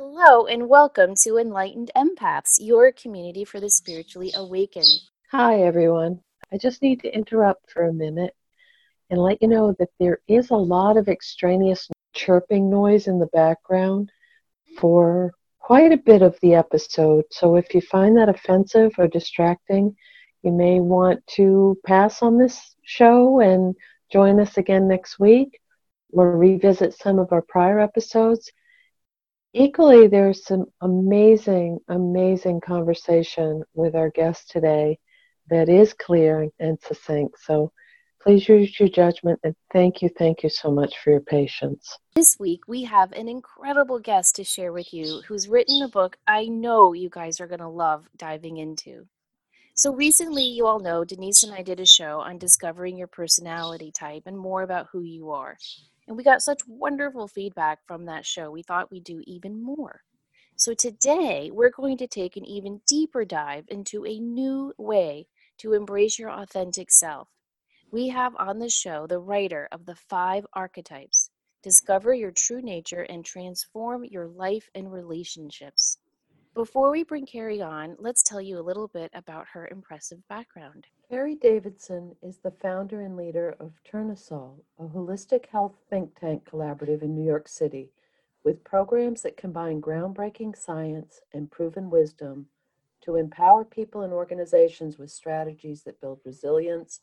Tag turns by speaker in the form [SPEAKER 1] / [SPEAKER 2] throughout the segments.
[SPEAKER 1] Hello, and welcome to Enlightened Empaths, your community for the spiritually awakened.
[SPEAKER 2] Hi, everyone. I just need to interrupt for a minute and let you know that there is a lot of extraneous chirping noise in the background for quite a bit of the episode. So if you find that offensive or distracting, you may want to pass on this show and join us again next week or revisit some of our prior episodes equally, there's some amazing, amazing conversation with our guest today that is clear and succinct. So please use your judgment and thank you, thank you so much for your patience.
[SPEAKER 1] This week, we have an incredible guest to share with you who's written a book I know you guys are going to love diving into. So, recently, you all know Denise and I did a show on discovering your personality type and more about who you are. And we got such wonderful feedback from that show. We thought we'd do even more. So today, we're going to take an even deeper dive into a new way to embrace your authentic self. We have on the show the writer of the five archetypes. Discover your true nature and transform your life and relationships. Before we bring Carey on, let's tell you a little bit about her impressive background.
[SPEAKER 2] Carey Davidson is the founder and leader of Turnsole, a holistic health think tank collaborative in New York City, with programs that combine groundbreaking science and proven wisdom to empower people and organizations with strategies that build resilience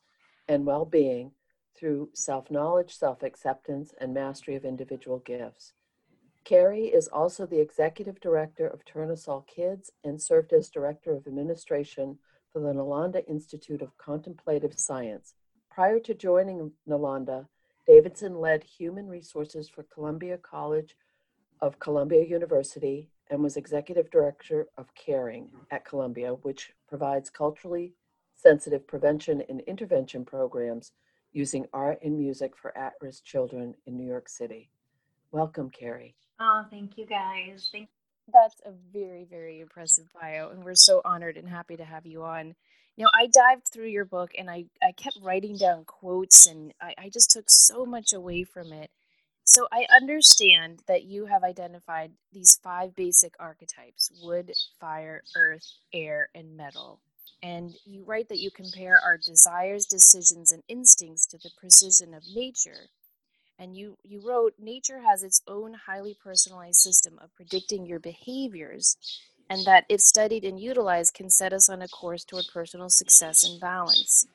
[SPEAKER 2] and well being through self knowledge, self acceptance, and mastery of individual gifts. Carey is also the executive director of Turnsole Kids and served as director of administration for the Nalanda Institute of Contemplative Science. Prior to joining Nalanda, Davidson led human resources for Columbia College of Columbia University and was executive director of Caring at Columbia, which provides culturally sensitive prevention and intervention programs using art and music for at risk children in New York City. Welcome, Carey.
[SPEAKER 3] Oh, thank you guys. Thank
[SPEAKER 1] That's a very, very impressive bio, and we're so honored and happy to have you on. Know, I dived through your book and I, I kept writing down quotes, and I, I just took so much away from it. So I understand that you have identified these five basic archetypes wood, fire, earth, air, and metal. And you write that you compare our desires, decisions, and instincts to the precision of nature and you you wrote nature has its own highly personalized system of predicting your behaviors and that if studied and utilized can set us on a course toward personal success and balance.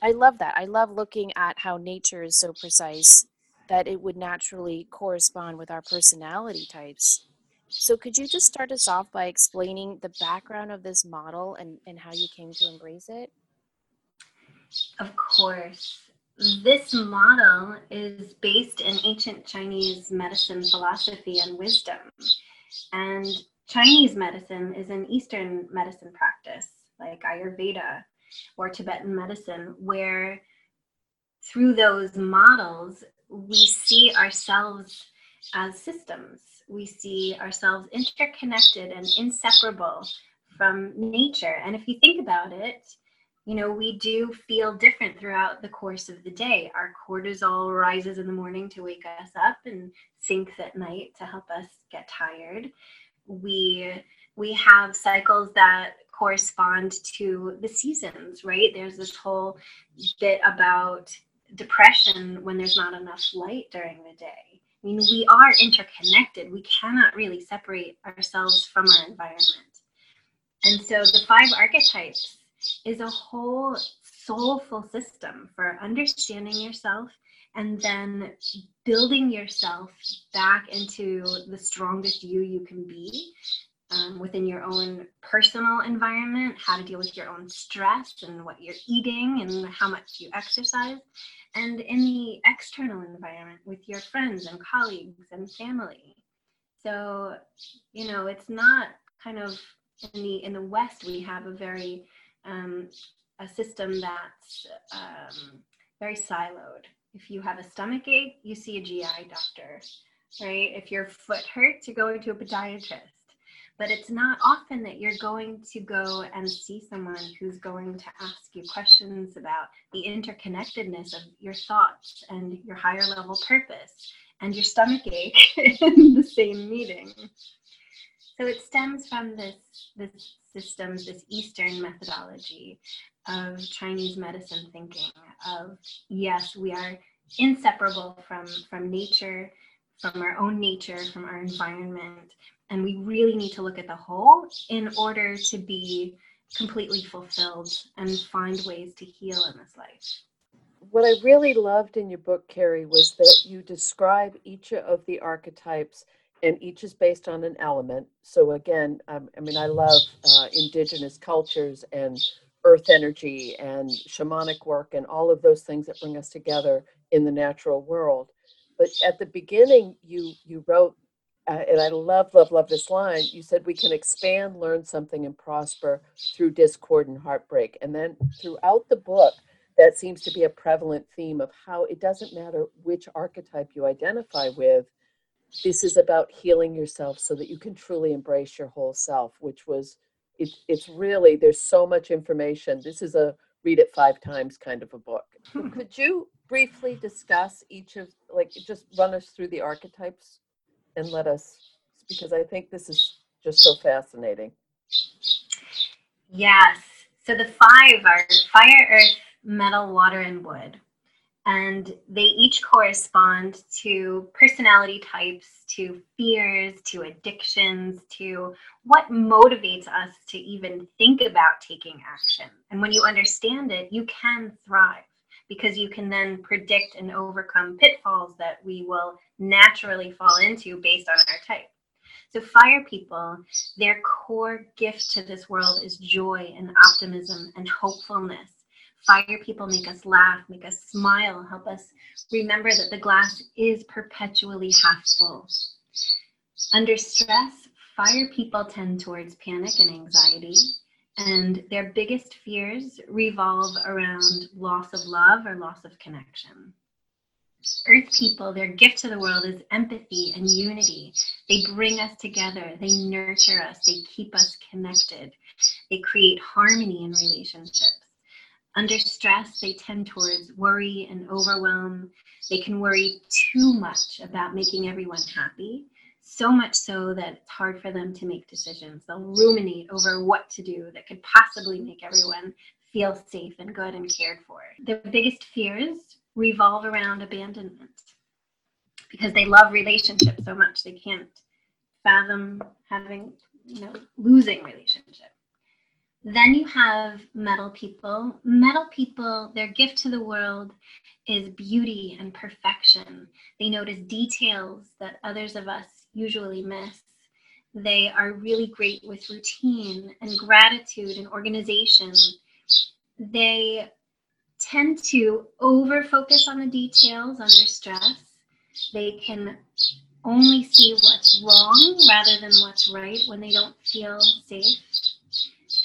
[SPEAKER 1] I love that. I love looking at how nature is so precise that it would naturally correspond with our personality types. So could you just start us off by explaining the background of this model and, and how you came to embrace it?
[SPEAKER 3] Of course this model is based in ancient Chinese medicine philosophy and wisdom. And Chinese medicine is an Eastern medicine practice, like Ayurveda or Tibetan medicine, where through those models, we see ourselves as systems. We see ourselves interconnected and inseparable from nature. And if you think about it, you know, we do feel different throughout the course of the day. Our cortisol rises in the morning to wake us up and sinks at night to help us get tired. We we have cycles that correspond to the seasons, right? There's this whole bit about depression when there's not enough light during the day. I mean, we are interconnected. We cannot really separate ourselves from our environment. And so the five archetypes is a whole soulful system for understanding yourself and then building yourself back into the strongest you you can be um, within your own personal environment, how to deal with your own stress and what you're eating and how much you exercise, and in the external environment with your friends and colleagues and family. So, you know, it's not kind of in the in the West we have a very um, a system that's um, very siloed. If you have a stomach ache, you see a GI doctor, right? If your foot hurts, you're going to a podiatrist. But it's not often that you're going to go and see someone who's going to ask you questions about the interconnectedness of your thoughts and your higher level purpose and your stomach ache in the same meeting. So it stems from this this systems, this Eastern methodology of Chinese medicine thinking of yes, we are inseparable from from nature, from our own nature, from our environment, and we really need to look at the whole in order to be completely fulfilled and find ways to heal in this life.
[SPEAKER 2] What I really loved in your book, Carey, was that you describe each of the archetypes and each is based on an element. So again, um, I mean, I love uh, indigenous cultures and earth energy and shamanic work and all of those things that bring us together in the natural world. But at the beginning, you you wrote, uh, and I love, love, love this line. You said we can expand, learn something, and prosper through discord and heartbreak. And then throughout the book, that seems to be a prevalent theme of how it doesn't matter which archetype you identify with this is about healing yourself so that you can truly embrace your whole self which was it, it's really there's so much information. This is a read it five times kind of a book. Hmm. Could you briefly discuss each of like just run us through the archetypes and let us because i think this is just so fascinating.
[SPEAKER 3] Yes. So the five are fire earth metal water and wood and they each correspond to personality types, to fears, to addictions, to what motivates us to even think about taking action. And when you understand it, you can thrive because you can then predict and overcome pitfalls that we will naturally fall into based on our type. So, fire people, their core gift to this world is joy and optimism and hopefulness Fire people make us laugh, make us smile, help us remember that the glass is perpetually half full. Under stress, fire people tend towards panic and anxiety, and their biggest fears revolve around loss of love or loss of connection. Earth people, their gift to the world is empathy and unity. They bring us together, they nurture us, they keep us connected, they create harmony in relationships. Under stress, they tend towards worry and overwhelm. They can worry too much about making everyone happy, so much so that it's hard for them to make decisions. They'll ruminate over what to do that could possibly make everyone feel safe and good and cared for. Their biggest fears revolve around abandonment because they love relationships so much they can't fathom having, you know, losing relationships. Then you have metal people. Metal people, their gift to the world is beauty and perfection. They notice details that others of us usually miss. They are really great with routine and gratitude and organization. They tend to over focus on the details under stress. They can only see what's wrong rather than what's right when they don't feel safe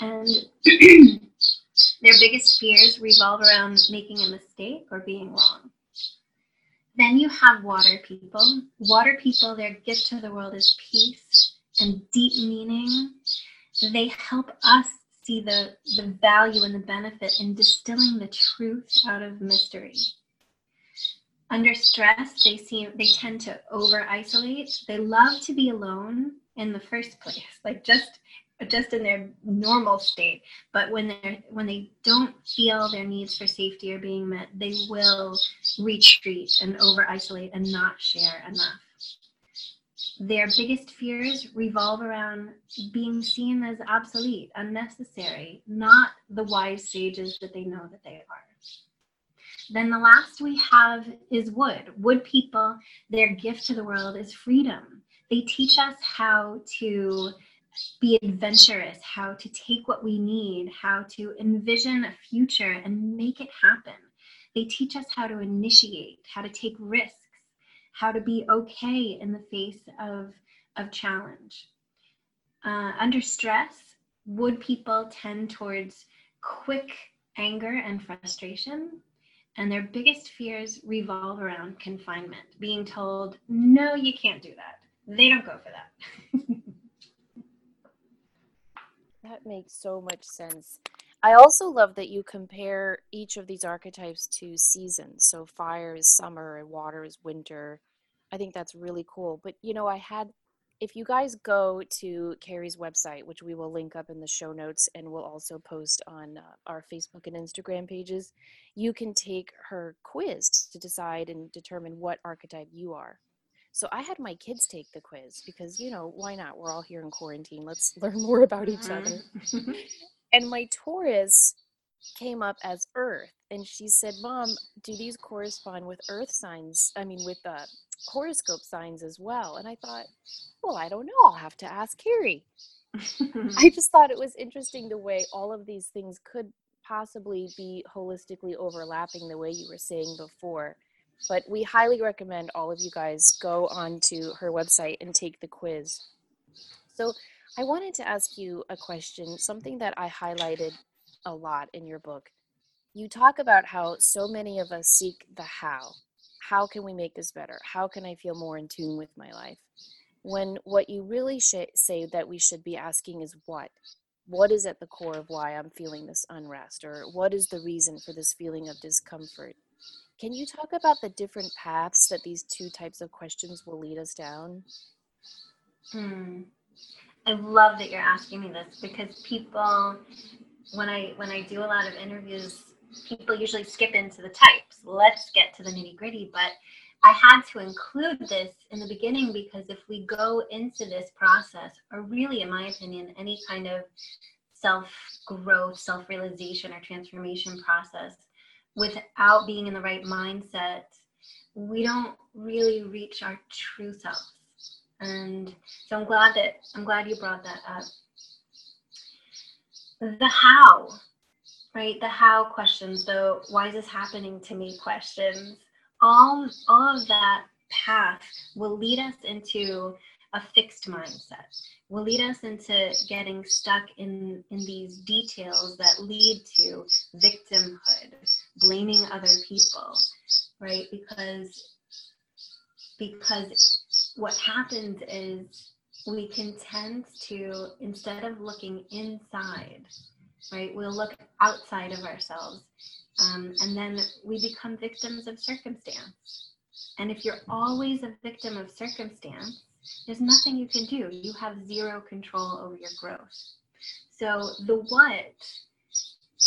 [SPEAKER 3] and their biggest fears revolve around making a mistake or being wrong. Then you have water people. Water people, their gift to the world is peace and deep meaning. They help us see the, the value and the benefit in distilling the truth out of mystery. Under stress, they seem they tend to over isolate. They love to be alone in the first place. Like just just in their normal state but when they're when they don't feel their needs for safety are being met they will retreat and over isolate and not share enough. Their biggest fears revolve around being seen as obsolete unnecessary not the wise sages that they know that they are. Then the last we have is wood. Wood people their gift to the world is freedom. They teach us how to be adventurous, how to take what we need, how to envision a future and make it happen. They teach us how to initiate, how to take risks, how to be okay in the face of, of challenge. Uh, under stress, wood people tend towards quick anger and frustration, and their biggest fears revolve around confinement, being told, no, you can't do that. They don't go for that.
[SPEAKER 1] That makes so much sense. I also love that you compare each of these archetypes to seasons. So fire is summer and water is winter. I think that's really cool. But you know, I had if you guys go to Carey's website, which we will link up in the show notes and we'll also post on uh, our Facebook and Instagram pages, you can take her quiz to decide and determine what archetype you are. So I had my kids take the quiz because, you know, why not? We're all here in quarantine. Let's learn more about each other.
[SPEAKER 3] Mhm.
[SPEAKER 1] And my Taurus came up as Earth. And she said, Mom, do these correspond with Earth signs? I mean, with uh, horoscope signs as well. And I thought, well, I don't know. I'll have to ask Carey. I just thought it was interesting the way all of these things could possibly be holistically overlapping the way you were saying before. But we highly recommend all of you guys go onto her website and take the quiz. So I wanted to ask you a question, something that I highlighted a lot in your book. You talk about how so many of us seek the how. How can we make this better? How can I feel more in tune with my life? When what you really sh- say that we should be asking is what? What is at the core of why I'm feeling this unrest? Or what is the reason for this feeling of discomfort? Can you talk about the different paths that these two types of questions will lead us down?
[SPEAKER 3] Hmm. I love that you're asking me this because people, when I when I do a lot of interviews, people usually skip into the types. Let's get to the nitty gritty. But I had to include this in the beginning because if we go into this process, or really, in my opinion, any kind of self growth, self realization, or transformation process, without being in the right mindset, we don't really reach our true selves. And so I'm glad that I'm glad you brought that up. The how, right? The how questions, the why is this happening to me questions, all all of that path will lead us into a fixed mindset will lead us into getting stuck in in these details that lead to victimhood blaming other people right? Because because what happens is we can tend to instead of looking inside right we'll look outside of ourselves um, and then we become victims of circumstance. And if you're always a victim of circumstance there's nothing you can do. You have zero control over your growth. So the what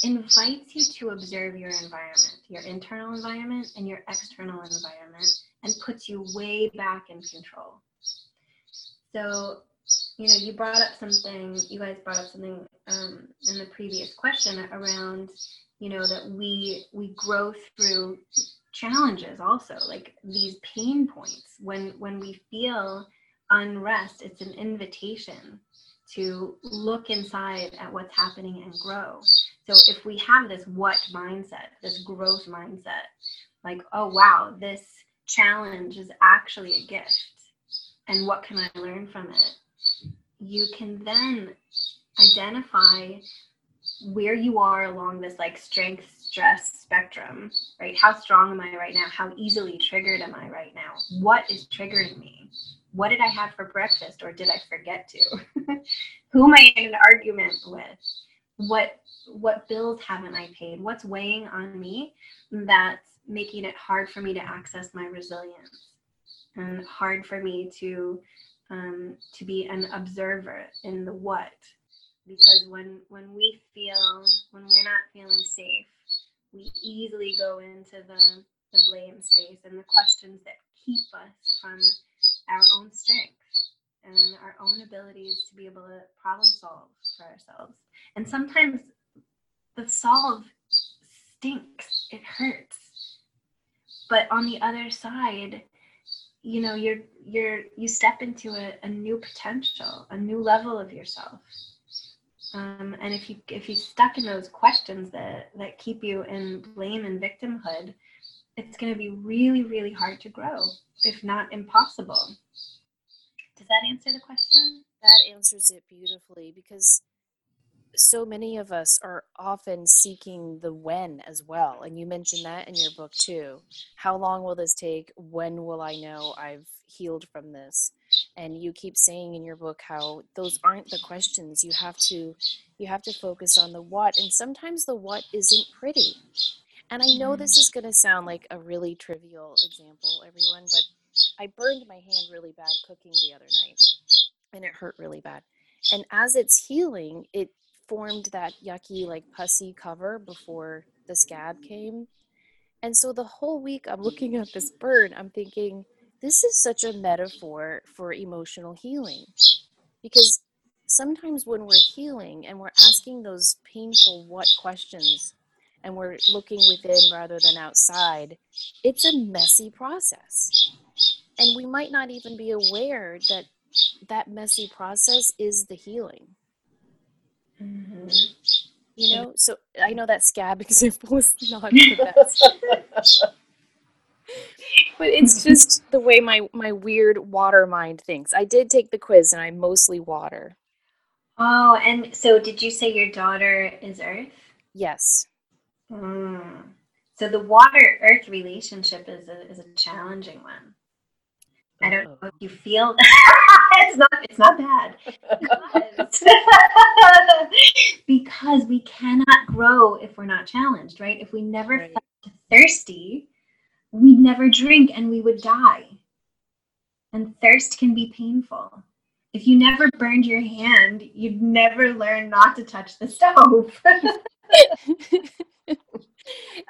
[SPEAKER 3] invites you to observe your environment your internal environment and your external environment and puts you way back in control so, you know, you brought up something, you guys brought up something um, in the previous question around, you know, that we we grow through challenges also, like these pain points. When when we feel unrest, it's an invitation to look inside at what's happening and grow. So if we have this what mindset, this growth mindset, like, oh wow, this challenge is actually a gift and what can I learn from it? You can then identify where you are along this like strength stress spectrum, right? How strong am I right now? How easily triggered am I right now? What is triggering me? What did I have for breakfast or did I forget to? Who am I in an argument with? What what bills haven't I paid? What's weighing on me that's making it hard for me to access my resilience? and hard for me to um, to be an observer in the what because when when we feel when we're not feeling safe we easily go into the the blame space and the questions that keep us from our own strength and our own abilities to be able to problem solve for ourselves. And sometimes the solve stinks it hurts. But on the other side you know you're you're you step into a, a new potential a new level of yourself. Um, and if you if you stuck in those questions that that keep you in blame and victimhood it's going to be really really hard to grow if not impossible does that answer the question
[SPEAKER 1] That answers it beautifully because so many of us are often seeking the when as well. And you mentioned that in your book too. How long will this take? When will I know I've healed from this? And you keep saying in your book how those aren't the questions. You have to you have to focus on the what and sometimes the what isn't pretty. And I know this is mm-hmm. going to sound like a really trivial example everyone, but I burned my hand really bad cooking the other night and it hurt really bad. And as it's healing, it formed that yucky, like pussy cover before the scab came. And so the whole week I'm looking at this burn, I'm thinking, this is such a metaphor for emotional healing. Because sometimes when we're healing and we're asking those painful what questions and we're looking within rather than outside, it's a messy process. And we might not even be aware that that messy process is the healing. Mm-hmm. You know, so I know that scab example is not the best. but it's just the way my my weird water mind thinks. I did take the quiz and I'm mostly water.
[SPEAKER 3] Oh, and so did you say your daughter is earth?
[SPEAKER 1] Yes.
[SPEAKER 3] Mm. So the water earth relationship is a, is a challenging one. I don't know if you feel it's not it's not bad because, because we cannot grow if we're not challenged, right? If we never right. felt thirsty, we'd never drink and we would die. And thirst can be painful. If you never burned your hand, you'd never learn not to touch the stove.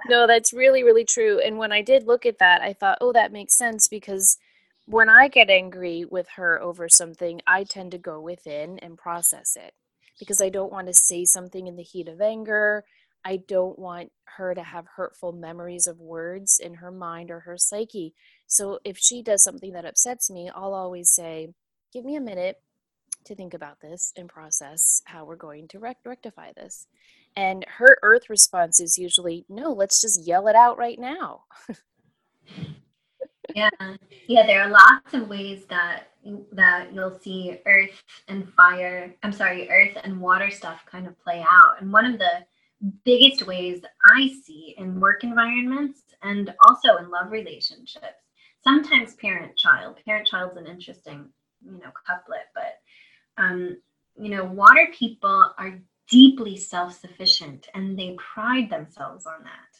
[SPEAKER 1] No, that's really, really true. And when I did look at that, I thought, oh, that makes sense because when I get angry with her over something, I tend to go within and process it because I don't want to say something in the heat of anger. I don't want her to have hurtful memories of words in her mind or her psyche. So if she does something that upsets me, I'll always say, Give me a minute to think about this and process how we're going to rect- rectify this. And her earth response is usually, No, let's just yell it out right now.
[SPEAKER 3] yeah yeah there are lots of ways that that you'll see earth and fire i'm sorry earth and water stuff kind of play out and one of the biggest ways i see in work environments and also in love relationships sometimes parent child parent child's an interesting you know couplet but um you know water people are deeply self-sufficient and they pride themselves on that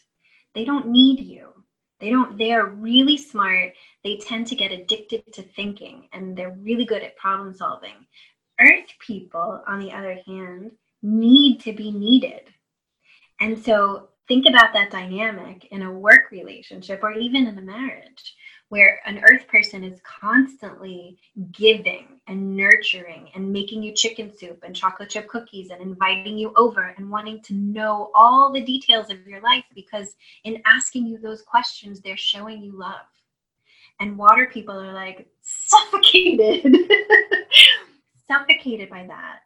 [SPEAKER 3] they don't need you they don't, they are really smart. They tend to get addicted to thinking and they're really good at problem solving. Earth people, on the other hand, need to be needed. And so think about that dynamic in a work relationship or even in a marriage where an earth person is constantly giving and nurturing and making you chicken soup and chocolate chip cookies and inviting you over and wanting to know all the details of your life because in asking you those questions they're showing you love. And water people are like suffocated. Suffocated by that.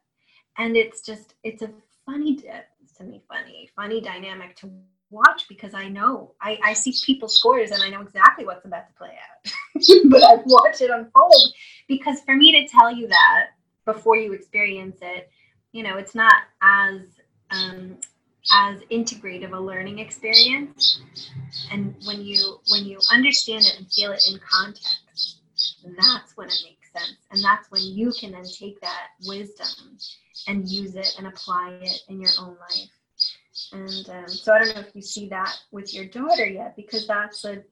[SPEAKER 3] And it's just it's a funny to me funny funny dynamic to watch because I know I, I see people's scores and I know exactly what's about to play out. but I watch it unfold because for me to tell you that before you experience it, you know, it's not as um, as integrative a learning experience. And when you when you understand it and feel it in context, that's when it makes sense. And that's when you can then take that wisdom and use it and apply it in your own life. And um, so I don't know if you see that with your daughter yet, because that's a,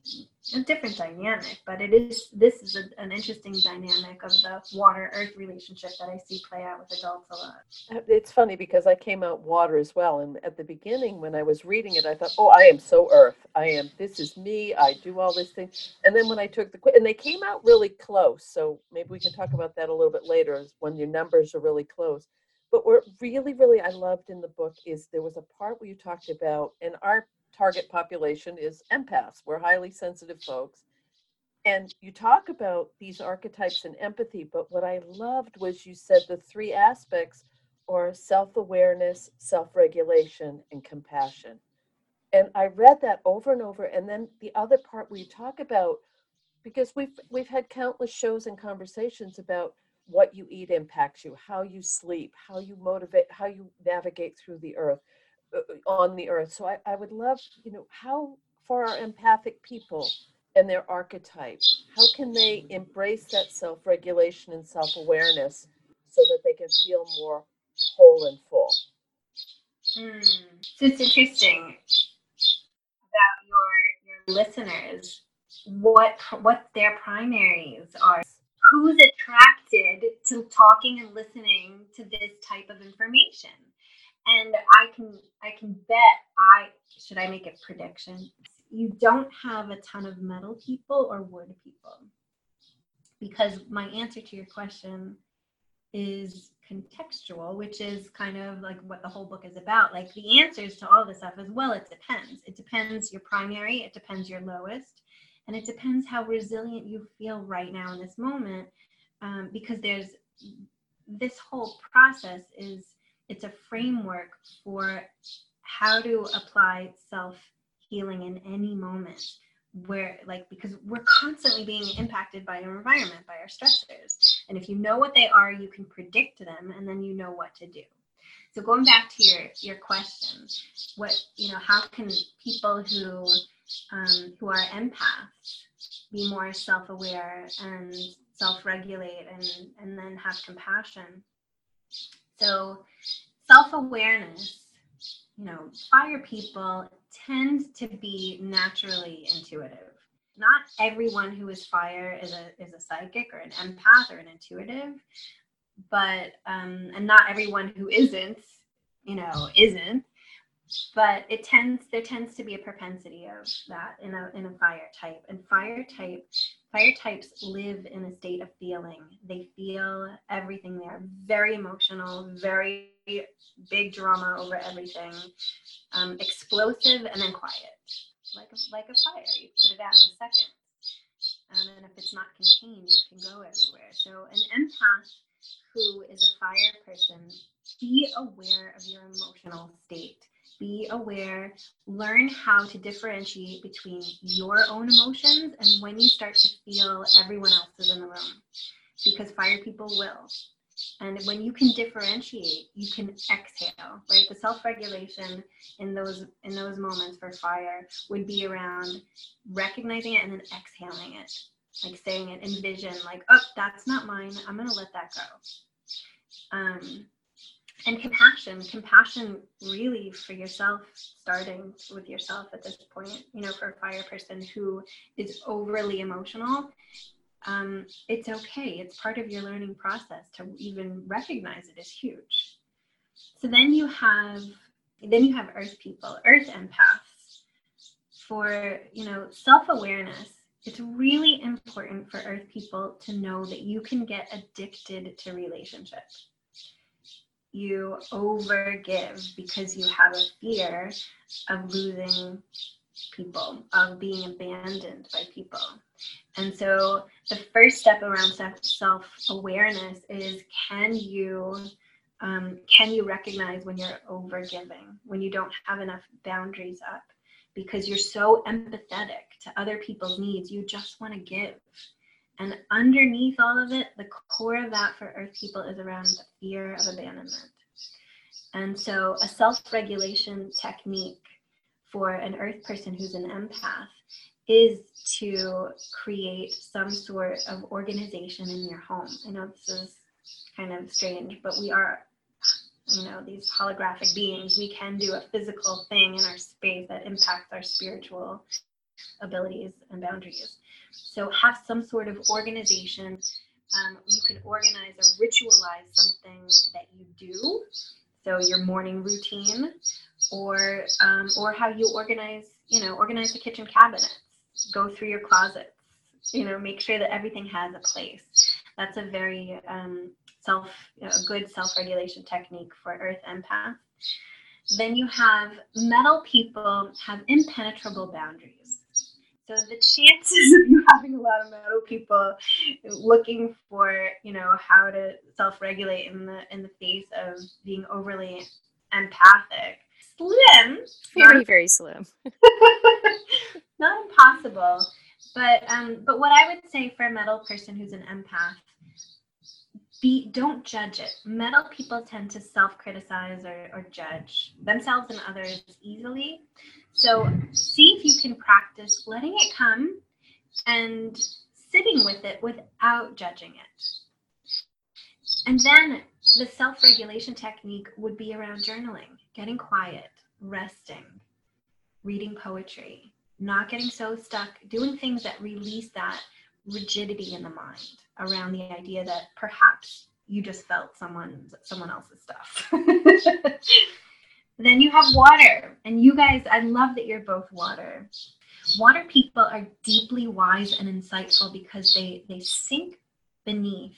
[SPEAKER 3] a different dynamic. But it is this is a, an interesting dynamic of the water earth relationship that I see play out with adults a lot.
[SPEAKER 2] Uh, it's funny because I came out water as well, and at the beginning when I was reading it, I thought, oh, I am so earth. I am. This is me. I do all these things. And then when I took the quiz, and they came out really close. So maybe we can talk about that a little bit later, when your numbers are really close but what really, really I loved in the book is there was a part where you talked about, and our target population is empaths. We're highly sensitive folks. And you talk about these archetypes and empathy, but what I loved was you said the three aspects are self awareness, self regulation, and compassion. And I read that over and over. And then the other part where you talk about, because we've we've had countless shows and conversations about what you eat impacts you, how you sleep, how you motivate, how you navigate through the earth, uh, uh, on the earth. So I, I would love, you know, how for our empathic people and their archetype, how can they embrace that self regulation and self awareness so that they can feel more whole and full?
[SPEAKER 3] Mm. It's interesting about your your listeners what what their primaries are who's attracted to talking and listening to this type of information. And i can i can bet i should i make a prediction? You don't have a ton of metal people or wood people. Because my answer to your question is contextual which is kind of like what the whole book is about. Like the answers to all this stuff as well it depends. It depends your primary it depends your lowest and it depends how resilient you feel right now in this moment um, because there's this whole process is it's a framework for how to apply self healing in any moment where like because we're constantly being impacted by our environment by our stressors. And if you know what they are you can predict them and then you know what to do. So going back to your your question what you know how can people who um, who are empaths be more self-aware and self-regulate and and then have compassion. So self-awareness you know fire people tend to be naturally intuitive. Not everyone who is fire is a is a psychic or an empath or an intuitive but um and not everyone who isn't you know isn't but it tends there tends to be a propensity of that in a in a fire type. And fire type fire types live in a state of feeling. They feel everything. They're very emotional very big drama over everything um, explosive and then quiet. Like a, like a fire. You put it out in a second. Um, and if it's not contained it can go everywhere. So an empath who is a fire person be aware of your emotional state be aware, learn how to differentiate between your own emotions and when you start to feel everyone else's in the room. Because fire people will. And when you can differentiate, you can exhale, right? The self-regulation in those in those moments for fire would be around recognizing it and then exhaling it. Like saying it, envision, like, oh, that's not mine. I'm gonna let that go. Um, and compassion compassion really for yourself starting with yourself at this point you know for a fire person who is overly emotional um, it's okay. It's part of your learning process to even recognize it is huge. So then you have then you have earth people earth empaths. For you know self-awareness it's really important for earth people to know that you can get addicted to relationships you overgive because you have a fear of losing people, of being abandoned by people. And so the first step around self awareness is can you um, can you recognize when you're overgiving, when you don't have enough boundaries up, because you're so empathetic to other people's needs, you just want to give. And underneath all of it, the core of that for Earth people is around the fear of abandonment. And so, a self regulation technique for an Earth person who's an empath is to create some sort of organization in your home. I know this is kind of strange, but we are, you know, these holographic beings. We can do a physical thing in our space that impacts our spiritual abilities and boundaries. So have some sort of organization. Um, you can organize or ritualize something that you do. So your morning routine, or um, or how you organize, you know, organize the kitchen cabinets, go through your closets, you know, make sure that everything has a place. That's a very um, self, you know, a good self-regulation technique for Earth empath. Then you have metal people have impenetrable boundaries. So the chances of you having a lot of metal people looking for, you know, how to self-regulate in the in the face of being overly empathic, slim,
[SPEAKER 1] very not, very slim,
[SPEAKER 3] not impossible. But um, but what I would say for a metal person who's an empath, be don't judge it. Metal people tend to self-criticize or, or judge themselves and others easily. So see if you can practice letting it come and sitting with it without judging it. And then the self regulation technique would be around journaling, getting quiet, resting, reading poetry, not getting so stuck, doing things that release that rigidity in the mind around the idea that perhaps you just felt someone someone else's stuff. then you have water, and you guys, I love that you're both water. Water people are deeply wise and insightful because they they sink beneath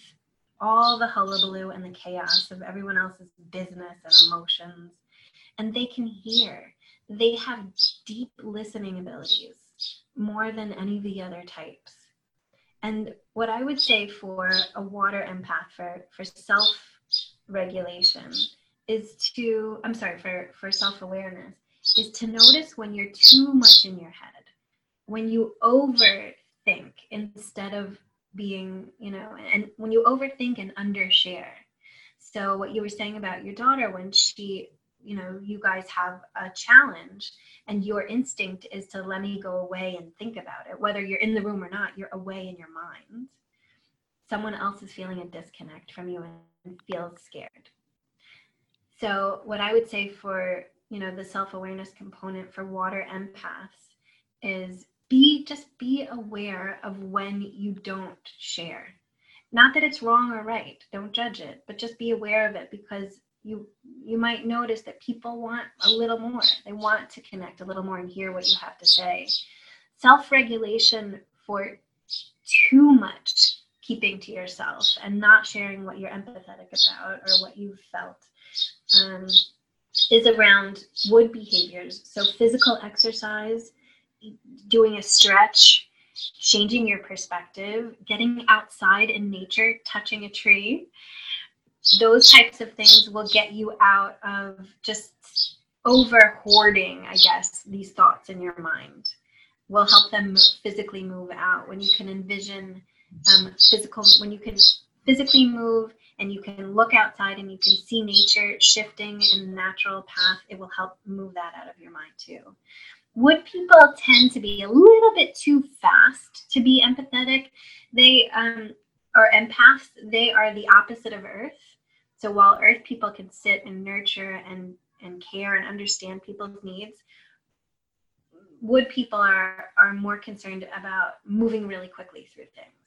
[SPEAKER 3] all the hullabaloo and the chaos of everyone else's business and emotions, and they can hear. They have deep listening abilities more than any of the other types. And what I would say for a water empath for, for self regulation is to, I'm sorry, for, for self awareness, is to notice when you're too much in your head, when you overthink instead of being, you know, and when you overthink and undershare. So, what you were saying about your daughter when she you know you guys have a challenge and your instinct is to let me go away and think about it whether you're in the room or not you're away in your mind someone else is feeling a disconnect from you and feels scared so what i would say for you know the self-awareness component for water empaths is be just be aware of when you don't share. Not that it's wrong or right don't judge it but just be aware of it because you you might notice that people want a little more. They want to connect a little more and hear what you have to say. Self-regulation for too much keeping to yourself and not sharing what you're empathetic about or what you've felt um, is around wood behaviors. So physical exercise doing a stretch changing your perspective getting outside in nature touching a tree. Those types of things will get you out of just over hoarding, I guess, these thoughts in your mind. Will help them physically move out. When you can envision um, physical, when you can physically move and you can look outside and you can see nature shifting in a natural path, it will help move that out of your mind too. Wood people tend to be a little bit too fast to be empathetic. They um, are empaths, they are the opposite of Earth. So while earth people can sit and nurture and, and care and understand people's needs, wood people are, are more concerned about moving really quickly through things.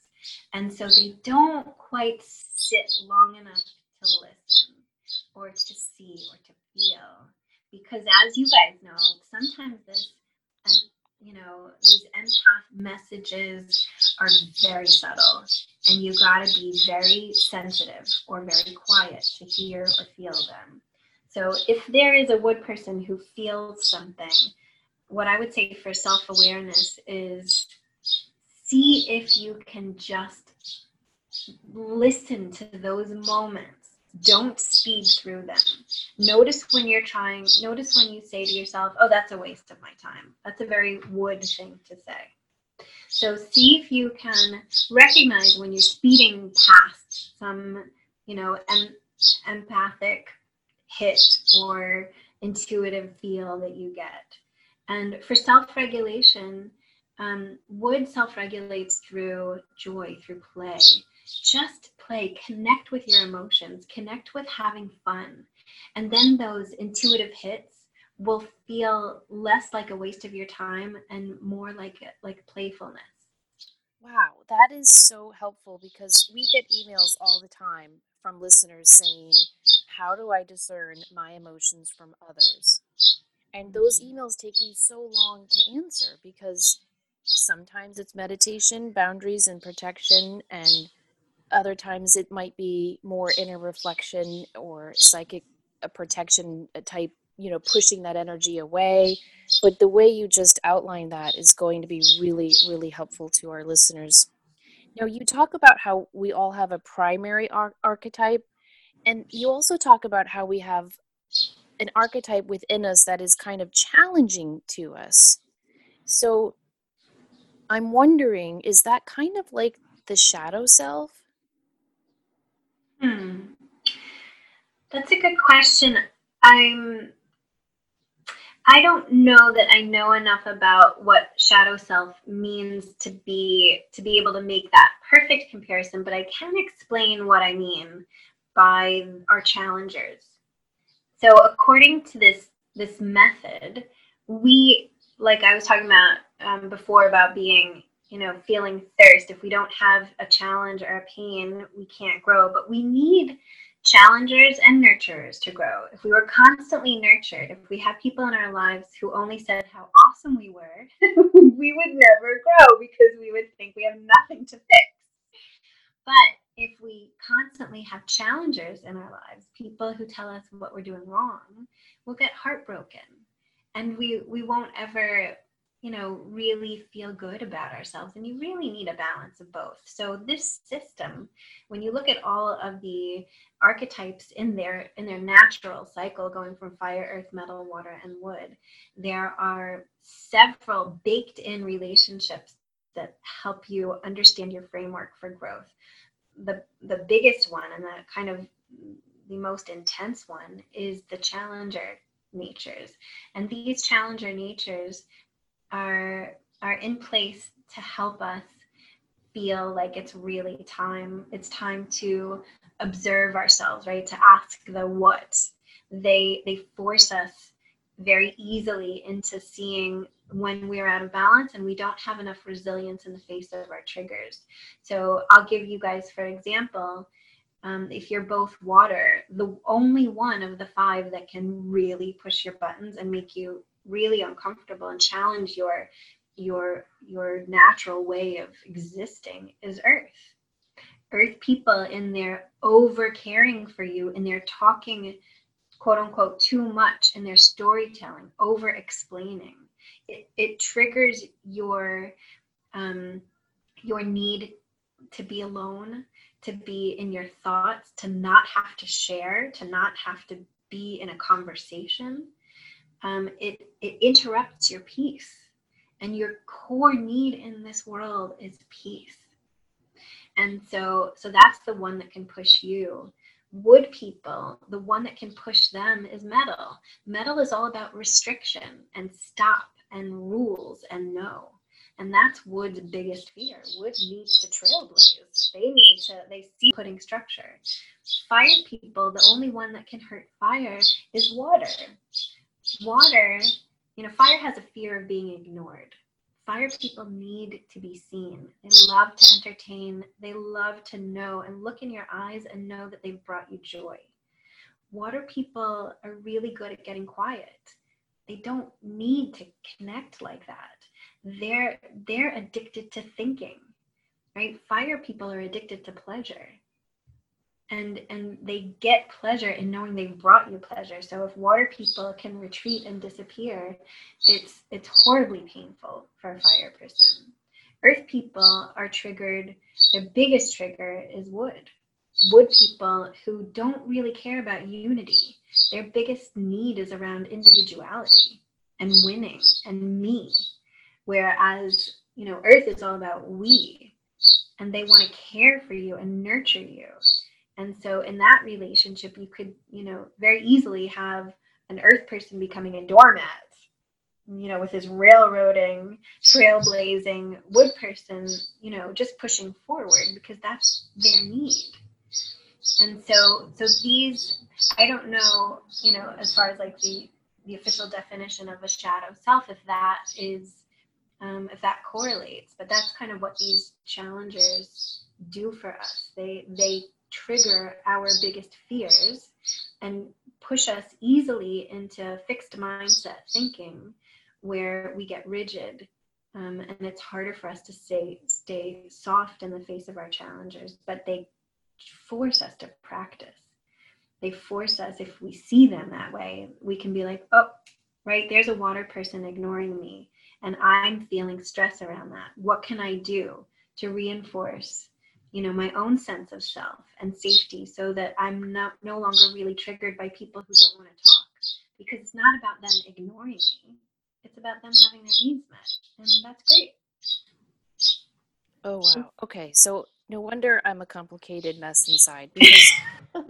[SPEAKER 3] And so they don't quite sit long enough to listen or to see or to feel. Because as you guys know, sometimes this you know, these empath messages are very subtle, and you got to be very sensitive or very quiet to hear or feel them. So, if there is a wood person who feels something, what I would say for self awareness is see if you can just listen to those moments don't speed through them. Notice when you're trying, notice when you say to yourself, oh, that's a waste of my time. That's a very wood thing to say. So see if you can recognize when you're speeding past some, you know, em- empathic hit or intuitive feel that you get. And for self regulation, um, wood self regulates through joy, through play. Just play, connect with your emotions, connect with having fun. And then those intuitive hits will feel less like a waste of your time and more like like playfulness.
[SPEAKER 1] Wow, that is so helpful because we get emails all the time from listeners saying, How do I discern my emotions from others? And those emails take me so long to answer because sometimes it's meditation, boundaries, and protection, and other times it might be more inner reflection or psychic uh, protection uh, type you know pushing that energy away. But the way you just outlined that is going to be really really helpful to our listeners. Now you talk about how we all have a primary ar- archetype and you also talk about how we have an archetype within us that is kind of challenging to us. So i'm wondering is that kind of like the shadow self
[SPEAKER 3] Hmm. That's a good question. I'm I don't know that I know enough about what shadow self means to be to be able to make that perfect comparison, but I can explain what I mean by our challengers. So according to this this method, we like I was talking about um, before about being you know, feeling thirst. If we don't have a challenge or a pain, we can't grow. But we need challengers and nurturers to grow. If we were constantly nurtured, if we had people in our lives who only said how awesome we were, we would never grow because we would think we have nothing to fix. But if we constantly have challengers in our lives, people who tell us what we're doing wrong, we'll get heartbroken. And we, we won't ever you know really feel good about ourselves and you really need a balance of both. So this system when you look at all of the archetypes in their in their natural cycle going from fire earth metal water and wood there are several baked in relationships that help you understand your framework for growth. The the biggest one and the kind of the most intense one is the challenger natures. And these challenger natures are are in place to help us feel like it's really time it's time to observe ourselves right? To ask the what. They they force us very easily into seeing when we're out of balance and we don't have enough resilience in the face of our triggers. So i'll give you guys for example um, if you're both water the only one of the five that can really push your buttons and make you really uncomfortable and challenge your your your natural way of existing is earth. Earth people in their over caring for you and they're talking quote unquote too much in their storytelling over explaining it, it triggers your um your need to be alone to be in your thoughts to not have to share to not have to be in a conversation um, it it interrupts your peace. And your core need in this world is peace. And so so that's the one that can push you. Wood people the one that can push them is metal. Metal is all about restriction and stop and rules and no and that's wood's biggest fear wood needs to trailblaze they need to they see putting structure fire people the only one that can hurt fire is water water, you know, fire has a fear of being ignored. Fire people need to be seen. They love to entertain. They love to know and look in your eyes and know that they've brought you joy. Water people are really good at getting quiet. They don't need to connect like that. They're they're addicted to thinking. Right? Fire people are addicted to pleasure. And and they get pleasure in knowing they brought you pleasure. So if water people can retreat and disappear it's it's horribly painful for a fire person. Earth people are triggered. Their biggest trigger is wood. Wood people who don't really care about unity. Their biggest need is around individuality and winning and me whereas you know earth is all about we and they want to care for you and nurture you and so in that relationship, you could, you know, very easily have an earth person becoming a doormat, you know, with his railroading, trailblazing wood person, you know, just pushing forward because that's their need. And so, so these, I don't know, you know, as far as like the the official definition of a shadow self, if that is, um, if that correlates, but that's kind of what these challengers do for us. They they trigger our biggest fears and push us easily into fixed mindset thinking where we get rigid um, and it's harder for us to stay stay soft in the face of our challengers but they force us to practice they force us if we see them that way we can be like oh right there's a water person ignoring me and i'm feeling stress around that. What can i do to reinforce you know my own sense of self and safety so that i'm not no longer really triggered by people who don't want to talk? Because it's not about them ignoring me. It's about them having their needs met and that's great.
[SPEAKER 1] Oh wow. Okay so no wonder i'm a complicated mess inside because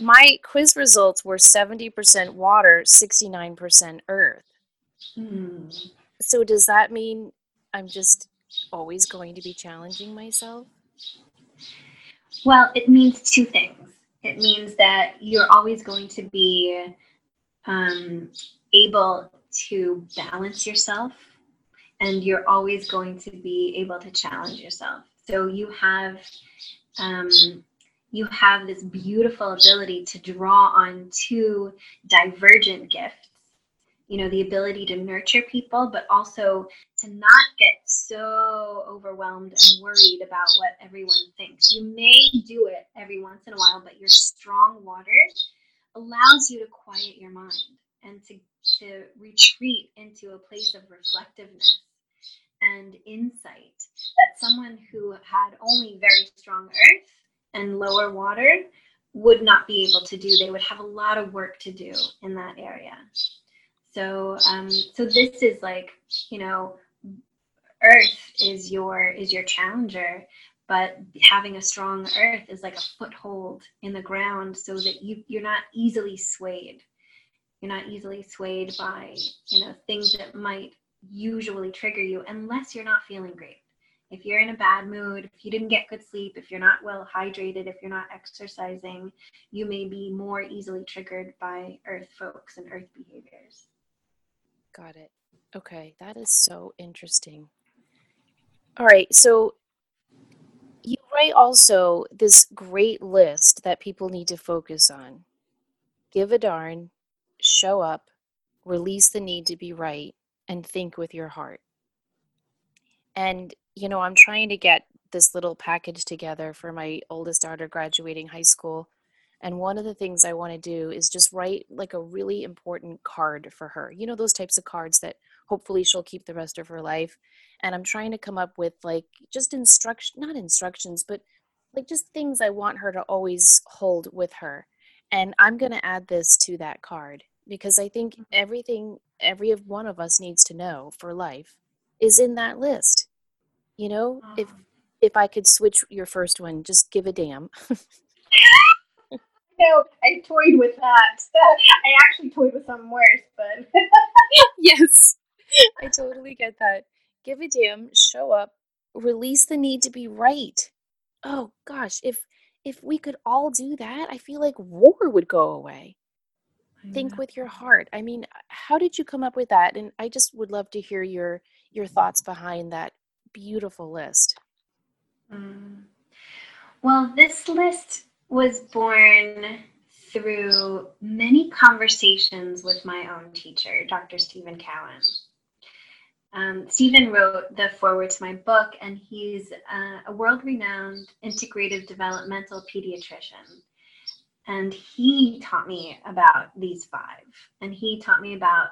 [SPEAKER 1] my quiz results were 70% water 69% earth hmm. so does that mean i'm just always going to be challenging myself?
[SPEAKER 3] Well, it means two things. It means that you're always going to be um, able to balance yourself and you're always going to be able to challenge yourself. So you have um, you have this beautiful ability to draw on two divergent gifts. You know, the ability to nurture people, but also to not get so overwhelmed and worried about what everyone thinks. You may do it every once in a while, but your strong water allows you to quiet your mind and to, to retreat into a place of reflectiveness and insight that someone who had only very strong earth and lower water would not be able to do. They would have a lot of work to do in that area. So, um, so this is like, you know, Earth is your is your challenger, but having a strong Earth is like a foothold in the ground, so that you you're not easily swayed. You're not easily swayed by you know things that might usually trigger you unless you're not feeling great. If you're in a bad mood, if you didn't get good sleep, if you're not well hydrated, if you're not exercising, you may be more easily triggered by earth folks and earth behaviors.
[SPEAKER 1] Got it. Okay, that is so interesting. All right, so you write also this great list that people need to focus on give a darn, show up, release the need to be right, and think with your heart. And, you know, I'm trying to get this little package together for my oldest daughter graduating high school. And one of the things I want to do is just write like a really important card for her. You know, those types of cards that hopefully she'll keep the rest of her life. And I'm trying to come up with like just instruction, not instructions, but like just things I want her to always hold with her. And I'm going to add this to that card because I think mm-hmm. everything every one of us needs to know for life is in that list. You know, if if I could switch your first one, just give a damn.
[SPEAKER 3] no, I toyed with that. I actually toyed with something worse, but
[SPEAKER 1] yes, I totally get that. Give a damn, show up, release the need to be right. Oh gosh, if if we could all do that, I feel like war would go away. Think with your heart. I mean how did you come up with that? And i just would love to hear your your thoughts behind that beautiful list.
[SPEAKER 3] Mm. well this list was born through many conversations with my own teacher dr stephen cowan. Um, Stephen wrote the foreword to my book, and he's uh, a world renowned integrative developmental pediatrician. And he taught me about these five. And he taught me about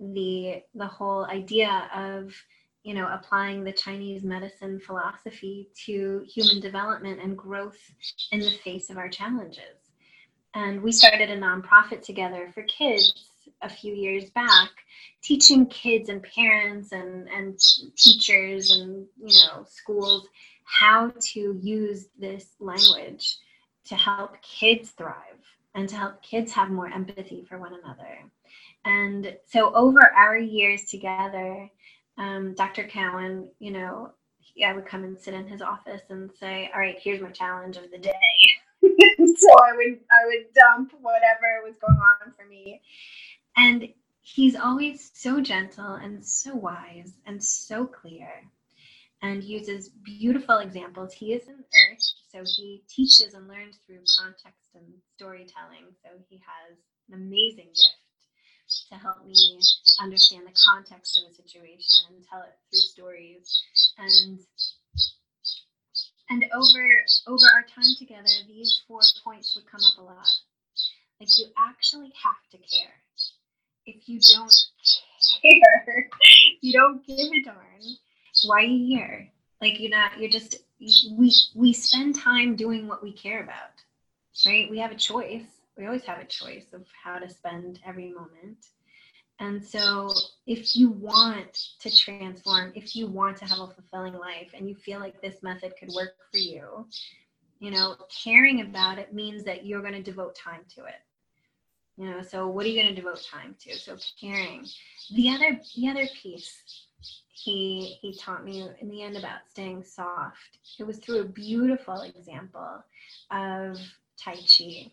[SPEAKER 3] the the whole idea of you know applying the chinese medicine philosophy to human development and growth in the face of our challenges and we started a nonprofit together for kids a few years back teaching kids and parents and and teachers and you know schools how to use this language to help kids thrive and to help kids have more empathy for one another. And so over our years together, um, Dr. Cowan, you know, I would come and sit in his office and say, "All right, here's my challenge of the day." so I would I would dump whatever was going on for me, and he's always so gentle and so wise and so clear and uses beautiful examples. He is an earth, so he teaches and learns through context and storytelling. So he has an amazing gift to help me understand the context of a situation and tell it through stories. And and over over our time together, these four points would come up a lot. Like you actually have to care. If you don't care, you don't give a darn why are you here? Like you're not, you're just, we, we spend time doing what we care about, right? We have a choice. We always have a choice of how to spend every moment. And so, if you want to transform, if you want to have a fulfilling life and you feel like this method could work for you, you know, caring about it means that you're going to devote time to it. You know, so what are you going to devote time to? So caring. The other the other piece he he taught me in the end about staying soft. It was through a beautiful example of Tai Chi.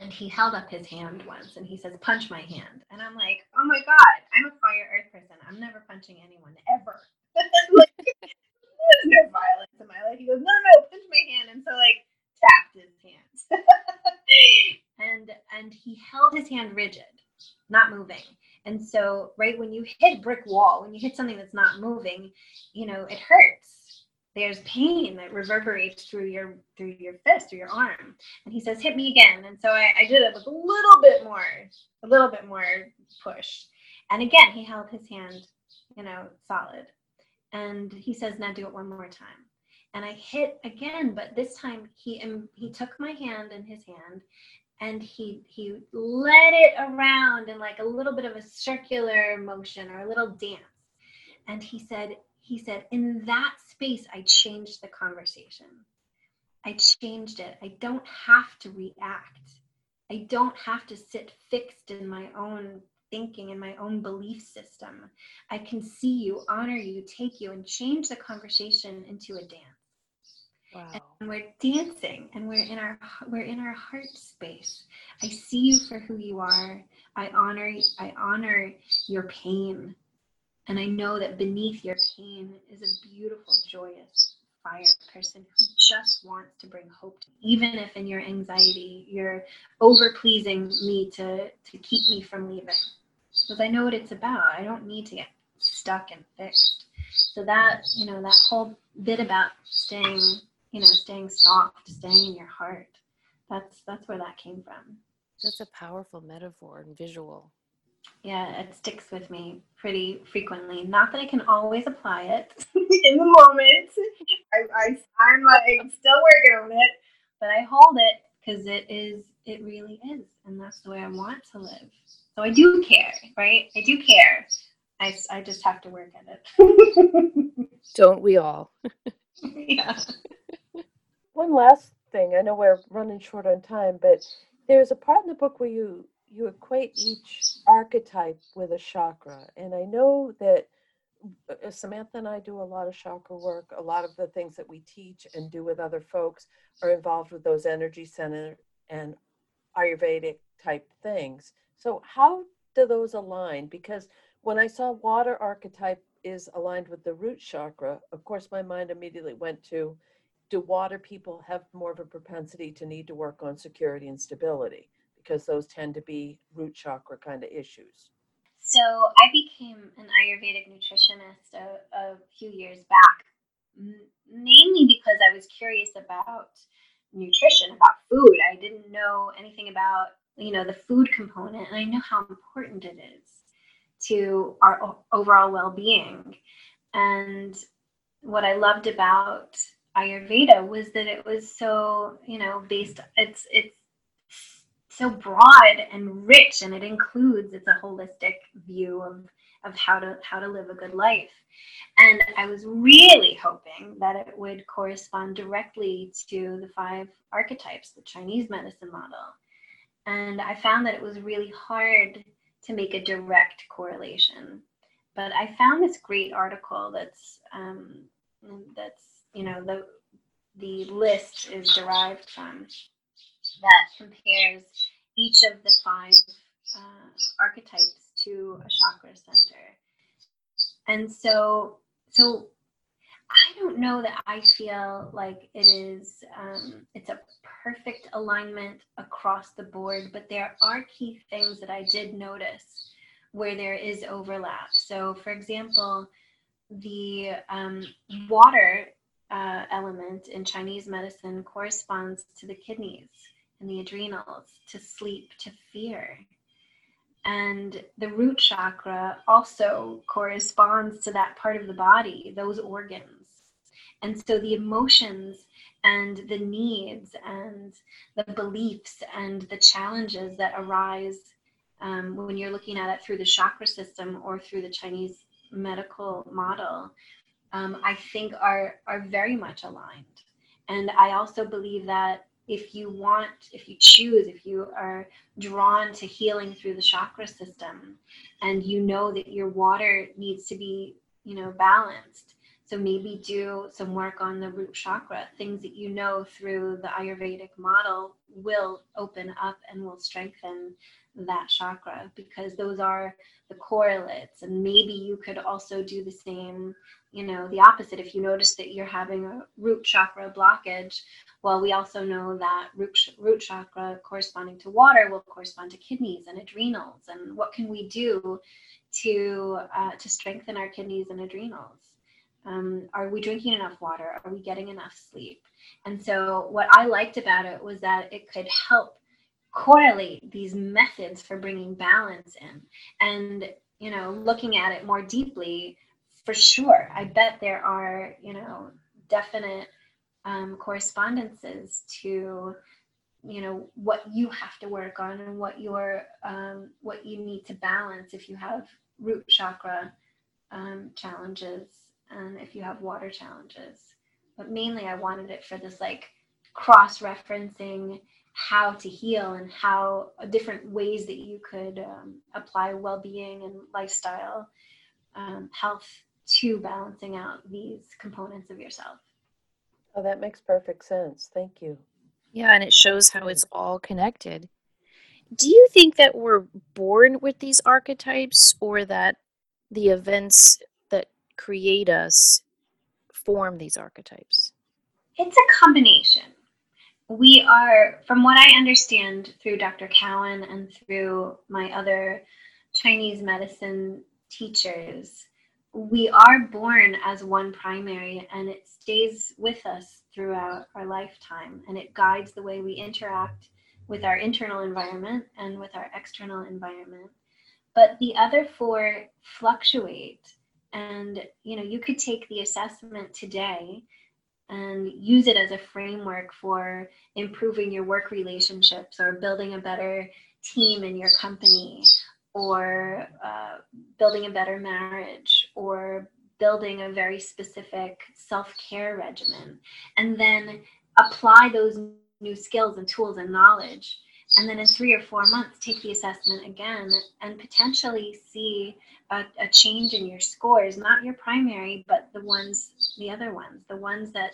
[SPEAKER 3] And he held up his hand once and he says, Punch my hand. And I'm like, Oh my God, I'm a fire earth person. I'm never punching anyone ever. like, there's no violence in my life. He goes, No, no, no, punch my hand. And so, like, tapped his hand. and and he held his hand rigid, not moving. And so, right when you hit brick wall, when you hit something that's not moving, you know, it hurts there's pain that reverberates through your through your fist or your arm. And he says hit me again. And so I, I did it with a little bit more a little bit more push. And again he held his hand you know solid. And he says now do it one more time. And i hit again but this time he um, he took my hand in his hand and he he led it around in like a little bit of a circular motion or a little dance. And he said he said, in that space, I changed the conversation. I changed it. I don't have to react. I don't have to sit fixed in my own thinking and my own belief system. I can see you, honor you, take you, and change the conversation into a dance. Wow. And we're dancing and we're in our we're in our heart space. I see you for who you are. I honor I honor your pain. And I know that beneath your pain is a beautiful, joyous fire person who just wants to bring hope to me. Even if in your anxiety you're over pleasing me to, to keep me from leaving. Because I know what it's about. I don't need to get stuck and fixed. So that, you know, that whole bit about staying, you know, staying soft, staying in your heart. That's that's where that came from.
[SPEAKER 1] That's a powerful metaphor and visual
[SPEAKER 3] yeah, it sticks with me pretty frequently. Not that I can always apply it in the moment. I, I, I'm like still working on it, but I hold it because it is, it really is. And that's the way I want to live. So I do care, right? I do care. I, I just have to work at
[SPEAKER 1] it. Don't we all?
[SPEAKER 3] yeah.
[SPEAKER 2] One last thing. I know we're running short on time, but there's a part in the book where you you equate each archetype with a chakra. And I know that uh, Samantha and I do a lot of chakra work. A lot of the things that we teach and do with other folks are involved with those energy center and Ayurvedic type things. So, how do those align? Because when I saw water archetype is aligned with the root chakra, of course, my mind immediately went to do water people have more of a propensity to need to work on security and stability? Because those tend to be root chakra kind of issues.
[SPEAKER 3] So I became an Ayurvedic nutritionist a, a few years back, mainly because I was curious about nutrition, about food. I didn't know anything about you know the food component, and I know how important it is to our overall well-being. And what I loved about Ayurveda was that it was so you know based it's it's so broad and rich and it includes it's a holistic view of of how to how to live a good life. And i was really hoping that it would correspond directly to the five archetypes the chinese medicine model. And i found that it was really hard to make a direct correlation. But i found this great article that's um, that's you know the the list is derived from that compares each of the five uh, archetypes to a chakra center. And so, so I don't know that I feel like it is, um, it's a perfect alignment across the board, but there are key things that I did notice where there is overlap. So, for example, the um, water uh, element in Chinese medicine corresponds to the kidneys and the adrenals, to sleep, to fear. And the root chakra also corresponds to that part of the body, those organs. And so the emotions and the needs and the beliefs and the challenges that arise um, when you're looking at it through the chakra system or through the Chinese medical model, um, I think are are very much aligned. And I also believe that if you want, if you choose, if you are drawn to healing through the chakra system and you know that your water needs to be, you know, balanced, So maybe do some work on the root chakra. Things that you know through the Ayurvedic model will open up and will strengthen that chakra because those are the correlates. And maybe you could also do the same, you know, the opposite. If you notice that you're having a root chakra blockage, well, we also know that root, root chakra corresponding to water will correspond to kidneys and adrenals. And what can we do to uh, to strengthen our kidneys and adrenals? Um, are we drinking enough water? Are we getting enough sleep? And so, what I liked about it was that it could help correlate these methods for bringing balance in. And, you know, looking at it more deeply, for sure, I bet there are, you know, definite um, correspondences to you know what you have to work on and what your um, what you need to balance if you have root chakra um, challenges and if you have water challenges. But mainly i wanted it for this like cross referencing how to heal and how uh, different ways that you could um, apply well-being and lifestyle um, health to balancing out these components of yourself
[SPEAKER 2] Oh, that makes perfect sense. Thank you.
[SPEAKER 1] Yeah, and it shows how it's all connected. Do you think that we're born with these archetypes or that the events that create us form these archetypes?
[SPEAKER 3] It's a combination. We are, from what I understand through Dr. Cowan and through my other Chinese medicine teachers, we are born as one primary and it stays with us throughout our lifetime and it guides the way we interact with our internal environment and with our external environment. But the other four fluctuate and you know you could take the assessment today and use it as a framework for improving your work relationships or building a better team in your company or uh, building a better marriage or building a very specific self-care regimen. And then apply those new skills and tools and knowledge. And then in three or four months take the assessment again and potentially see a, a, change in your scores. Not your primary but the ones the other ones the ones that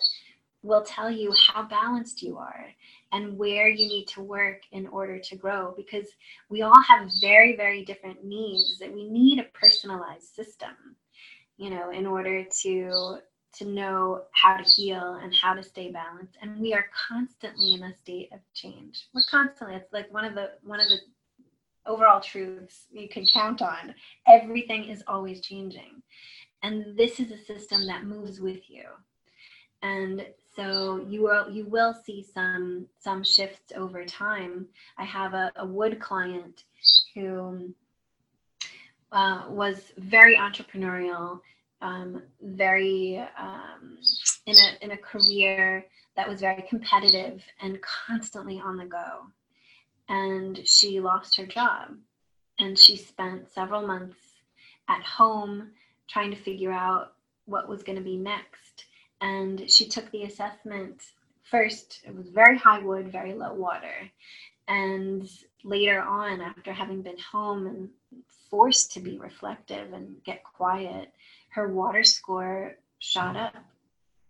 [SPEAKER 3] will tell you how balanced you are and where you need to work in order to grow. Because we all have very very different needs that we need a personalized system you know in order to to know how to heal and how to stay balanced. And we are constantly in a state of change. We're constantly it's like one of the one of the overall truths you can count on. Everything is always changing. And this is a system that moves with you. And so you will you will see some some shifts over time. I have a, a wood client who uh, was very entrepreneurial, um, very um, in a in a career that was very competitive and constantly on the go. And she lost her job, and she spent several months at home trying to figure out what was going to be next. And she took the assessment first it was very high wood very low water. And later on after having been home and forced to be reflective and get quiet. Her water score shot up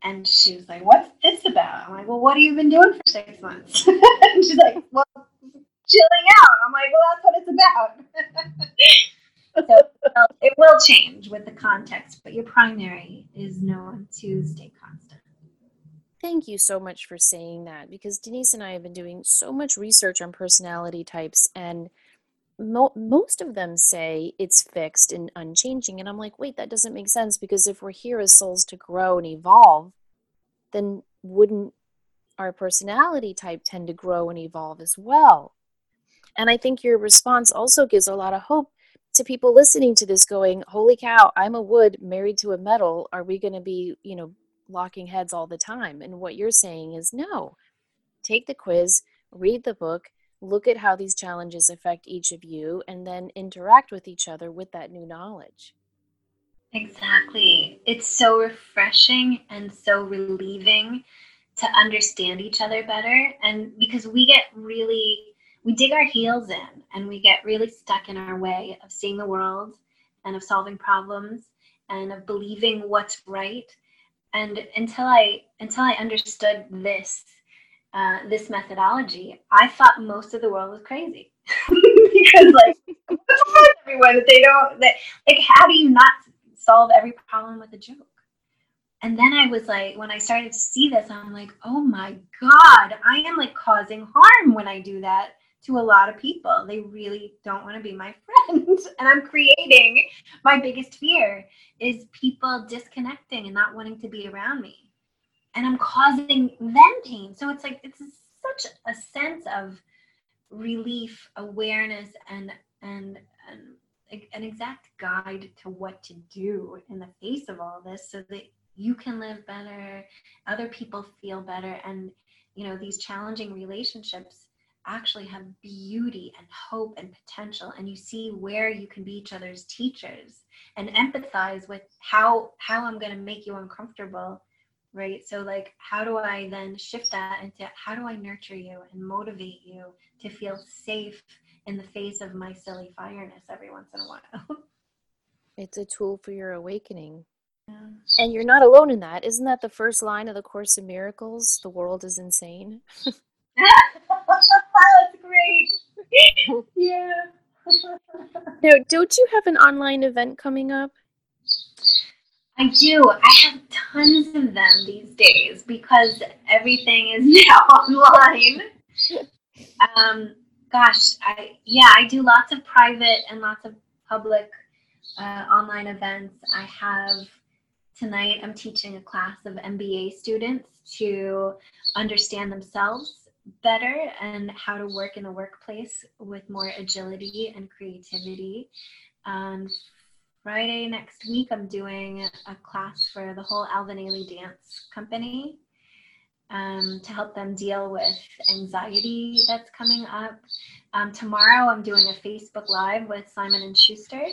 [SPEAKER 3] and she was like what's this about? I'm like well what have you been doing for six months? And she's like well chilling out. I'm like well that's what it's about. So it will change with the context, but your primary is known to stay constant.
[SPEAKER 1] Thank you so much for saying that because Denise and I have been doing so much research on personality types, and mo- most of them say it's fixed and unchanging. And I'm like, wait, that doesn't make sense because if we're here as souls to grow and evolve, then wouldn't our personality type tend to grow and evolve as well? And I think your response also gives a lot of hope to people listening to this going, holy cow, I'm a wood married to a metal. Are we going to be, you know, locking heads all the time? And what you're saying is no. Take the quiz, read the book, look at how these challenges affect each of you, and then interact with each other with that new knowledge.
[SPEAKER 3] Exactly. It's so refreshing and so relieving to understand each other better. And because we get really we dig our heels in and we get really stuck in our way of seeing the world and of solving problems and of believing what's right and until I until I understood this uh, this methodology, I thought most of the world was crazy because like everyone that they don't that like how do you not solve every problem with a joke? And then I was like, when I started to see this, I'm like, oh my God, I am like causing harm when I do that to a lot of people. They really don't want to be my friend. and I'm creating my biggest fear is people disconnecting and not wanting to be around me. And I'm causing them pain. So it's like, it's such a sense of relief, awareness, and, and, and an exact guide to what to do in the face of all this so that you can live better, other people feel better. And, you know, these challenging relationships actually have beauty and hope and potential and you see where you can be each other's teachers and empathize with how how i'm going to make you uncomfortable right so like how do i then shift that into how do i nurture you and motivate you to feel safe in the face of my silly fireness every once in a while
[SPEAKER 1] it's a tool for your awakening yeah. and you're not alone in that isn't that the first line of the course in miracles the world is insane
[SPEAKER 3] great. yeah.
[SPEAKER 1] now, don't you have an online event coming up?
[SPEAKER 3] I do. I have tons of them these days because everything is now online. Um, gosh, I yeah, I do lots of private and lots of public uh, online events. I have tonight. I'm teaching a class of MBA students to understand themselves better and how to work in the workplace with more agility and creativity. Um, Friday next week, I'm doing a class for the whole Alvin Ailey Dance Company um, to help them deal with anxiety that's coming up. Um, tomorrow, I'm doing a Facebook Live with Simon and Schuster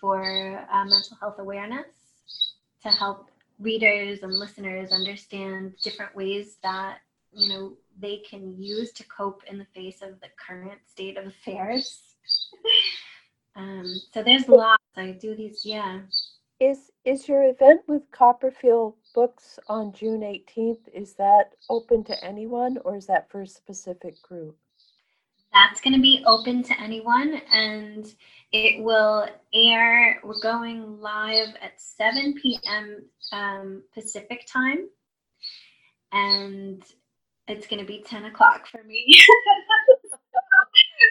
[SPEAKER 3] for uh, mental health awareness to help readers and listeners understand different ways that you know they can use to cope in the face of the current state of affairs. um, so there's lots. I do these, yeah.
[SPEAKER 2] Is is your event with Copperfield Books on June 18th? Is that open to anyone, or is that for a specific group?
[SPEAKER 3] That's going to be open to anyone, and it will air. We're going live at 7 p.m. Um, Pacific time, and it's gonna be 10 o'clock for me.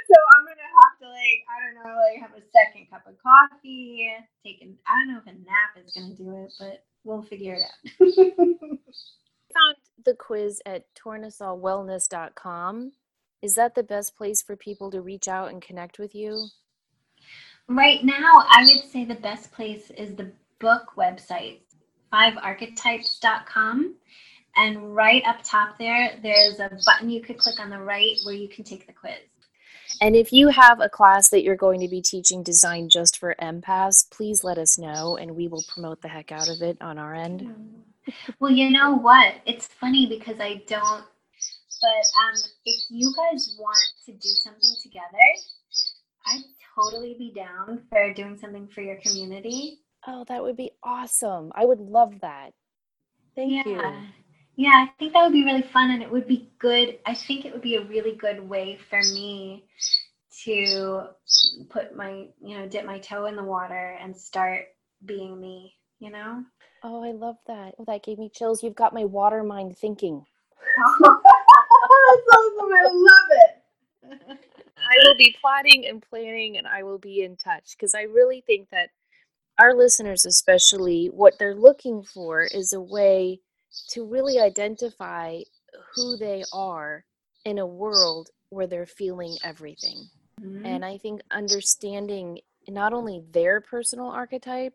[SPEAKER 3] so I'm gonna have to like, I don't know, like have a second cup of coffee, take an I don't know if a nap is gonna do it, but we'll figure it out.
[SPEAKER 1] found the quiz at tournasolwellness.com. Is that the best place for people to reach out and connect with you?
[SPEAKER 3] Right now, I would say the best place is the book website, fivearchetypes.com. And right up top there, there's a button you could click on the right where you can take the quiz.
[SPEAKER 1] And if you have a class that you're going to be teaching designed just for empaths, please let us know and we will promote the heck out of it on our end.
[SPEAKER 3] Well, you know what? It's funny because I don't, but um, if you guys want to do something together, I'd totally be down for doing something for your community.
[SPEAKER 1] Oh, that would be awesome. I would love that.
[SPEAKER 2] Thank
[SPEAKER 3] yeah.
[SPEAKER 2] you.
[SPEAKER 3] Yeah, I think that would be really fun and it would be good. I think it would be a really good way for me to put my, you know, dip my toe in the water and start being me, you know?
[SPEAKER 1] Oh, I love that. Oh, that gave me chills. You've got my water mind thinking.
[SPEAKER 3] That's awesome. I love it.
[SPEAKER 1] I will be plotting and planning and I will be in touch because I really think that our listeners, especially, what they're looking for is a way to really identify who they are in a world where they're feeling everything. Mm-hmm. And I think understanding not only their personal archetype,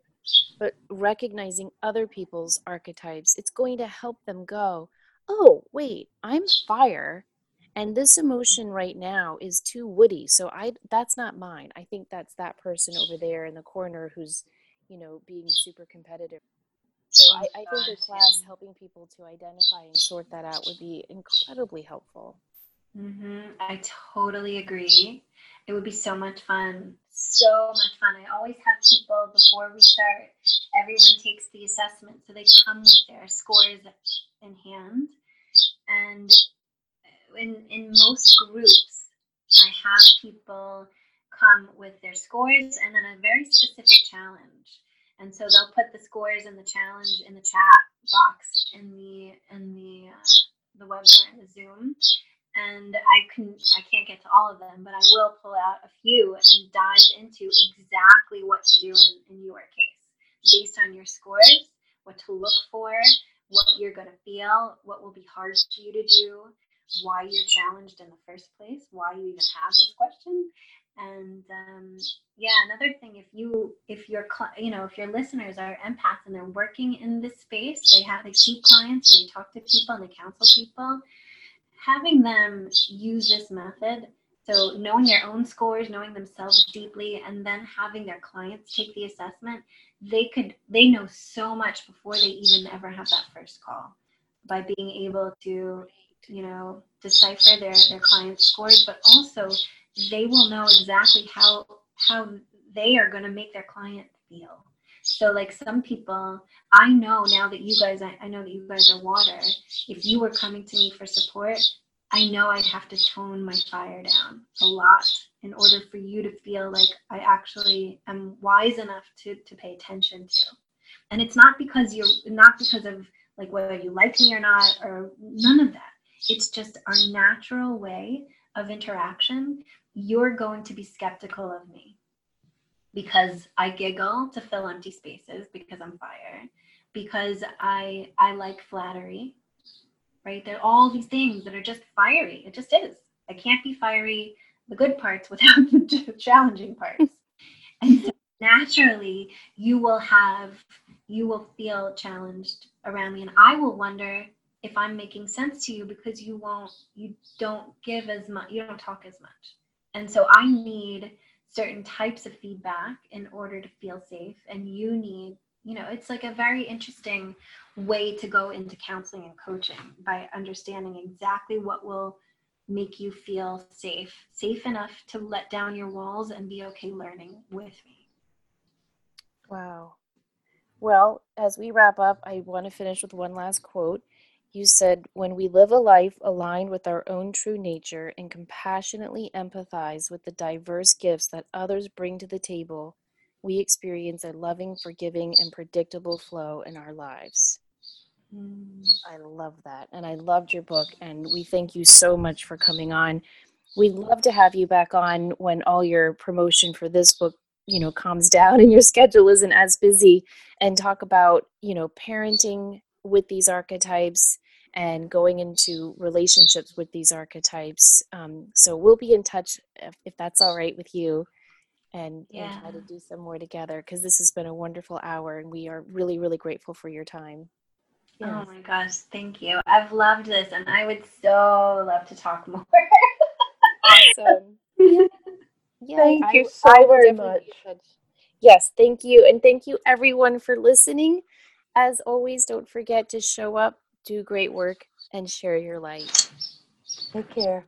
[SPEAKER 1] but recognizing other people's archetypes, it's going to help them go, oh, wait, I'm fire. And this emotion right now is too woody. So I that's not mine. I think that's that person over there in the corner who's, you know, being super competitive. So I, I think a class helping people to identify and sort that out would be incredibly helpful.
[SPEAKER 3] Mm-hmm. I totally agree. It would be so much fun. so much fun. I always have people before we start, everyone takes the assessment. So they come with their scores in hand. And in, in most groups, I have people come with their scores and then a very specific challenge. And so they'll put the scores and the challenge in the chat box in the in the uh, the webinar in the Zoom and I can I can't get to all of them, but I will pull out a few and dive into exactly what to do in, in your case based on your scores, what to look for, what you're gonna feel, what will be hard for you to do, why you're challenged in the first place, why you even have this question. And um, yeah, another thing, if you if your you know if your listeners are empaths and they're working in this space, they have they see clients and they talk to people and they counsel people having them use this method so knowing their own scores knowing themselves deeply and then having their clients take the assessment they could they know so much before they even ever have that first call. By being able to you know decipher their their clients scores but also they will know exactly how how they are going to make their client feel so like some people, I know now that you guys, I, I know that you guys are water. If you were coming to me for support, I know I'd have to tone my fire down a lot in order for you to feel like I actually am wise enough to to pay attention to. And it's not because you're not because of like whether you like me or not or none of that. It's just our natural way of interaction. You're going to be skeptical of me because I giggle to fill empty spaces because I'm fire, because I I like flattery, right? There are all these things that are just fiery. It just is. I can't be fiery the good parts without the challenging parts. and so naturally you will have you will feel challenged around me and I will wonder if I'm making sense to you because you won't you don't give as much you don't talk as much. And so I need certain types of feedback in order to feel safe. And you need you know it's like a very interesting way to go into counseling and coaching by understanding exactly what will make you feel safe safe enough to let down your walls and be okay learning with me.
[SPEAKER 1] Wow. Well as we wrap up i want to finish with one last quote you said, when we live a life aligned with our own true nature and compassionately empathize with the diverse gifts that others bring to the table, we experience a loving, forgiving, and predictable flow in our lives. Mm. I love that. And I loved your book. And we thank you so much for coming on. We'd love to have you back on when all your promotion for this book you know calms down and your schedule isn't as busy and talk about you know parenting with these archetypes and going into relationships with these archetypes. Um, so we'll be in touch if, if, that's all right with you and, yeah. and try to do some more together because this has been a wonderful hour and we are really, really grateful for your time.
[SPEAKER 3] Yes. Oh my gosh, thank you. I've loved this and I would so love to talk more.
[SPEAKER 1] awesome.
[SPEAKER 2] Yeah. yeah thank I, you so I very much.
[SPEAKER 1] Yes, thank you. And thank you everyone for listening. As always, don't forget to show up, do great work, and share your light.
[SPEAKER 2] Take care.